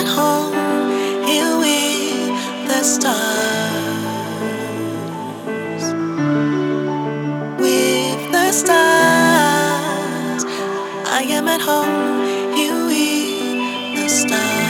at home here with the stars. With the stars, I am at home here with the stars.